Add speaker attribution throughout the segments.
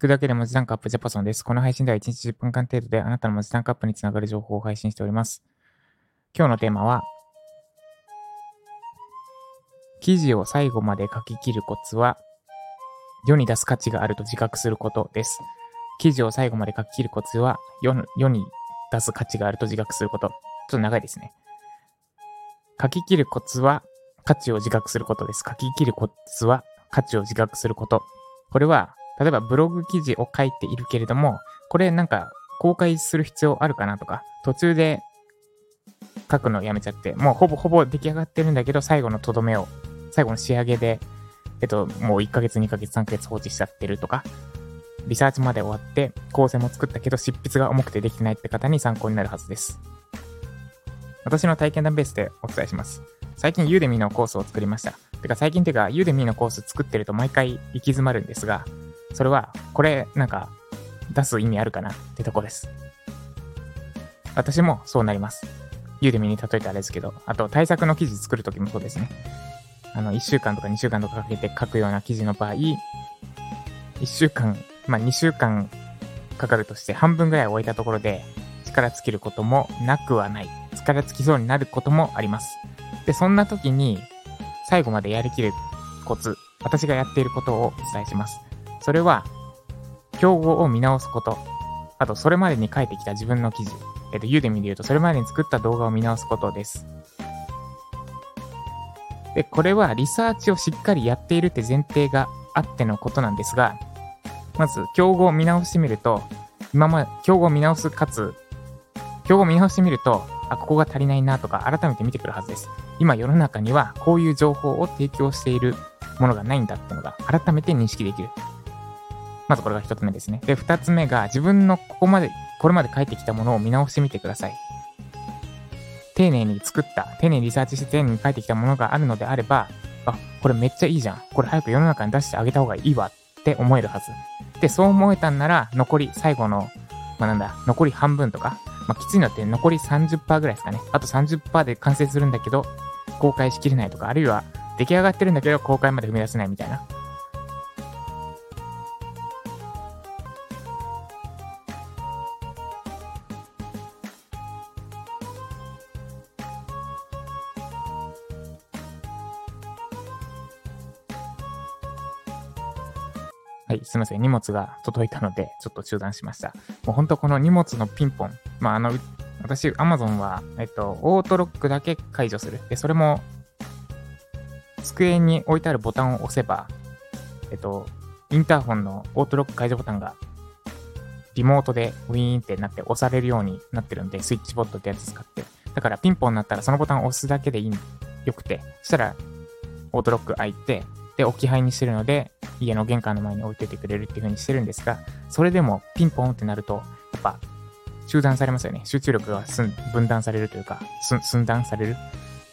Speaker 1: 聞くだけで文字単価アップジャパソンです。この配信では1日10分間程度であなたの文字単価アップにつながる情報を配信しております。今日のテーマは、記事を最後まで書き切るコツは、世に出す価値があると自覚することです。記事を最後まで書き切るコツは、世世に出す価値があると自覚すること。ちょっと長いですね。書き切るコツは、価値を自覚することです。書き切るコツは、価値を自覚すること。これは、例えばブログ記事を書いているけれども、これなんか公開する必要あるかなとか、途中で書くのやめちゃって、もうほぼほぼ出来上がってるんだけど、最後のとどめを、最後の仕上げで、えっと、もう1ヶ月、2ヶ月、3ヶ月放置しちゃってるとか、リサーチまで終わって、構成も作ったけど、執筆が重くてできてないって方に参考になるはずです。私の体験談ベースでお伝えします。最近ユーデミのコースを作りました。てか最近てか、ユーデミのコース作ってると毎回行き詰まるんですが、それは、これ、なんか、出す意味あるかなってとこです。私もそうなります。ユーデミに例えたらですけど、あと対策の記事作るときもそうですね。あの、1週間とか2週間とかかけて書くような記事の場合、1週間、まあ2週間かかるとして半分ぐらい置いたところで力尽きることもなくはない。力尽きそうになることもあります。で、そんな時に最後までやりきるコツ、私がやっていることをお伝えします。それは、競合を見直すこと。あと、それまでに書いてきた自分の記事。えっと、ユーデミで言うと、それまでに作った動画を見直すことです。で、これはリサーチをしっかりやっているって前提があってのことなんですが、まず、競合を見直してみると、今まで、競合を見直すかつ、競合を見直してみると、あ、ここが足りないなとか、改めて見てくるはずです。今世の中には、こういう情報を提供しているものがないんだってのが、改めて認識できる。まずこれが一つ目ですね。で、二つ目が自分のここまで、これまで書いてきたものを見直してみてください。丁寧に作った、丁寧にリサーチして丁寧に書いてきたものがあるのであれば、あ、これめっちゃいいじゃん。これ早く世の中に出してあげた方がいいわって思えるはず。で、そう思えたんなら、残り、最後の、まあ、なんだ、残り半分とか、まあ、きついのって残り30%ぐらいですかね。あと30%で完成するんだけど、公開しきれないとか、あるいは出来上がってるんだけど、公開まで踏み出せないみたいな。はい、すみません。荷物が届いたので、ちょっと中断しました。もう本当この荷物のピンポン。まあ、あの、私、Amazon は、えっと、オートロックだけ解除する。で、それも、机に置いてあるボタンを押せば、えっと、インターホンのオートロック解除ボタンが、リモートでウィーンってなって押されるようになってるんで、スイッチボットってやつ使って。だからピンポンになったらそのボタンを押すだけでいい、よくて。そしたら、オートロック開いて、で、置き配にしてるので、家の玄関の前に置いててくれるっていう風にしてるんですが、それでもピンポンってなると、やっぱ、中断されますよね。集中力が分断されるというか、寸断される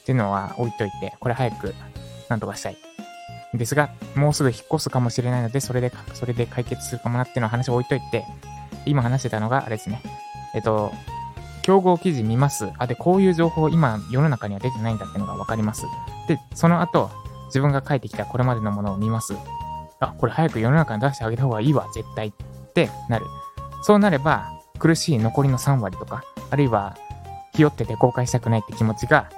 Speaker 1: っていうのは置いといて、これ早くなんとかしたい。ですが、もうすぐ引っ越すかもしれないので、それで、それで解決するかもなっていうのを話を置いといて、今話してたのが、あれですね。えっと、競合記事見ます。あ、で、こういう情報今世の中には出てないんだっていうのがわかります。で、その後、自分が書いてきたこれまでのものを見ます。あ、これ早く世の中に出してあげた方がいいわ、絶対ってなる。そうなれば、苦しい残りの3割とか、あるいは、ひよってて公開したくないって気持ちが、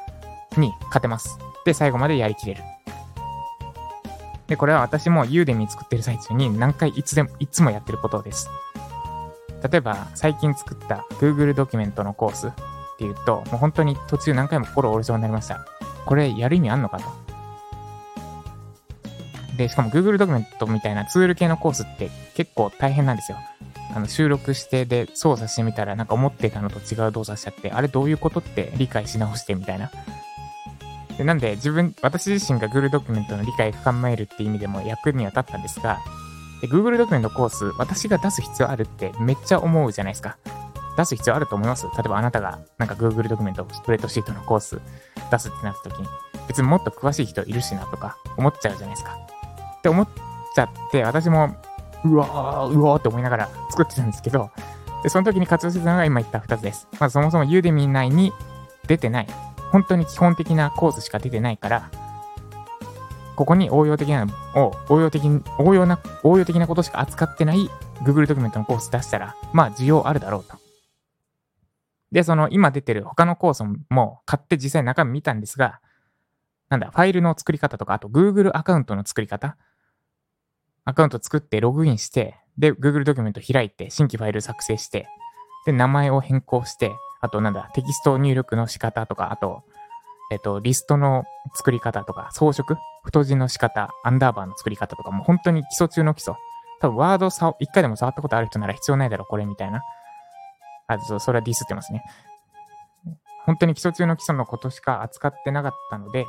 Speaker 1: に勝てます。で、最後までやりきれる。で、これは私もユーデミ作ってる最中に何回いつでも、いつもやってることです。例えば、最近作った Google ドキュメントのコースっていうと、もう本当に途中何回も心折れそうになりました。これやる意味あんのかと。で、しかも Google ドキュメントみたいなツール系のコースって結構大変なんですよ。あの収録してで操作してみたらなんか思ってたのと違う動作しちゃって、あれどういうことって理解し直してみたいな。でなんで自分、私自身が Google ドキュメントの理解深めるっていう意味でも役には立ったんですが、Google ドキュメントコース、私が出す必要あるってめっちゃ思うじゃないですか。出す必要あると思います？例えばあなたがなんか Google ドキュメント、スプレッドシートのコース出すってなった時に、別にもっと詳しい人いるしなとか思っちゃうじゃないですか。って思っちゃって、私も、うわー、うわーって思いながら作ってたんですけど、で、その時に活用してたのが今言った2つです。まずそもそもユーデミー内に出てない。本当に基本的なコースしか出てないから、ここに応用的なを、応用的、応用な、応用的なことしか扱ってない Google ドキュメントのコース出したら、まあ需要あるだろうと。で、その今出てる他のコースも買って実際中身見たんですが、なんだ、ファイルの作り方とか、あと Google アカウントの作り方。アカウント作ってログインして、で、Google ドキュメント開いて、新規ファイル作成して、で、名前を変更して、あとなんだ、テキスト入力の仕方とか、あと、えっと、リストの作り方とか、装飾？太字の仕方、アンダーバーの作り方とか、もう本当に基礎中の基礎。多分、ワードさ、一回でも触ったことある人なら必要ないだろ、これみたいな。あ、そう、それはディスってますね。本当に基礎中の基礎のことしか扱ってなかったので、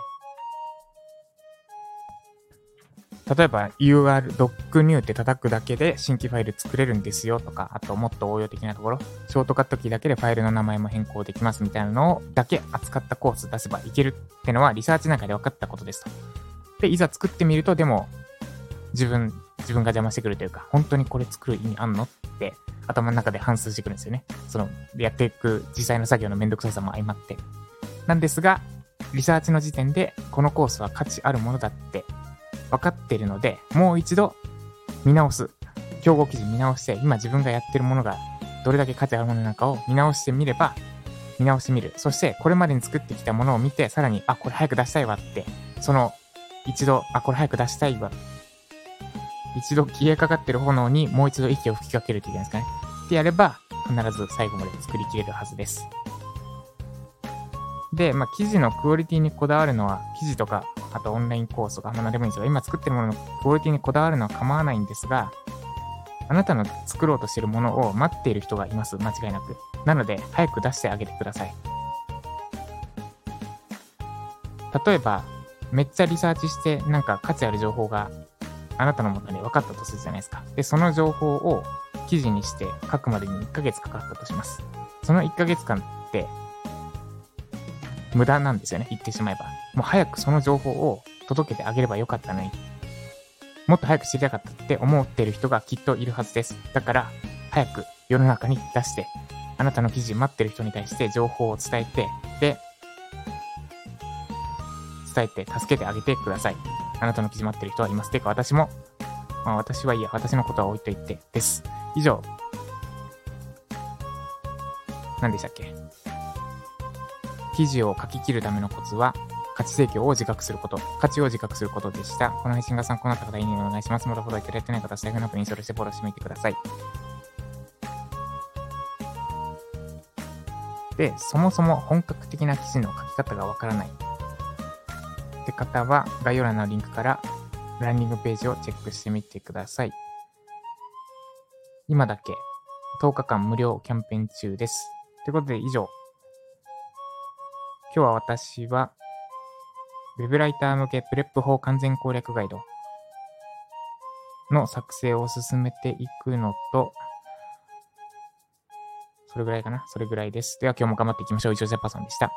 Speaker 1: 例えば UR、docnew って叩くだけで新規ファイル作れるんですよとか、あともっと応用的なところ、ショートカットキーだけでファイルの名前も変更できますみたいなのをだけ扱ったコース出せばいけるってのはリサーチなんかで分かったことですと。で、いざ作ってみると、でも、自分、自分が邪魔してくるというか、本当にこれ作る意味あんのって頭の中で反数してくるんですよね。その、やっていく実際の作業のめんどくささも相まって。なんですが、リサーチの時点でこのコースは価値あるものだって分かってるので、もう一度見直す。競合記事見直して、今自分がやってるものがどれだけ価値あるものなのかを見直してみれば、見直してみる。そして、これまでに作ってきたものを見て、さらに、あ、これ早く出したいわって、その、一度、あ、これ早く出したいわ。一度消えかかってる炎にもう一度息を吹きかけるというんですかね。ってやれば、必ず最後まで作りきれるはずです。で、まあ、記事のクオリティにこだわるのは、記事とかあとオンラインコースとか、まあ、何でもいいんですが、今作ってるもののクオリティにこだわるのは構わないんですが、あなたの作ろうとしてるものを待っている人がいます。間違いなく。なので、早く出してあげてください。例えば、めっちゃリサーチして、なんか価値ある情報があなたのもとに分かったとするじゃないですか。で、その情報を記事にして書くまでに1ヶ月かかったとします。その1ヶ月間って無駄なんですよね。言ってしまえば。もう早くその情報を届けてあげればよかったのに。もっと早く知りたかったって思ってる人がきっといるはずです。だから、早く世の中に出して、あなたの記事待ってる人に対して情報を伝えて、で、伝えて助けてあげてください。あなたの記事待ってる人はいます。てか私も、まあ私はいいや、私のことは置いといてです。以上。何でしたっけ？記事を書き切るためのコツは、価値提供を自覚すること、価値を自覚することでした。この配信が参考になった方、いいねお願いします。まだフォローいただいてない方、スタイフのアプリにそれしてフォローしてみてください。で、そもそも本格的な記事の書き方がわからないって方は、概要欄のリンクからランディングページをチェックしてみてください。今だけ10日間無料キャンペーン中です。ということで以上、今日は私は、ウェブライター向け PREP 法完全攻略ガイドの作成を進めていくのと、それぐらいかなそれぐらいです。では今日も頑張っていきましょう。以上、ジャパソンでした。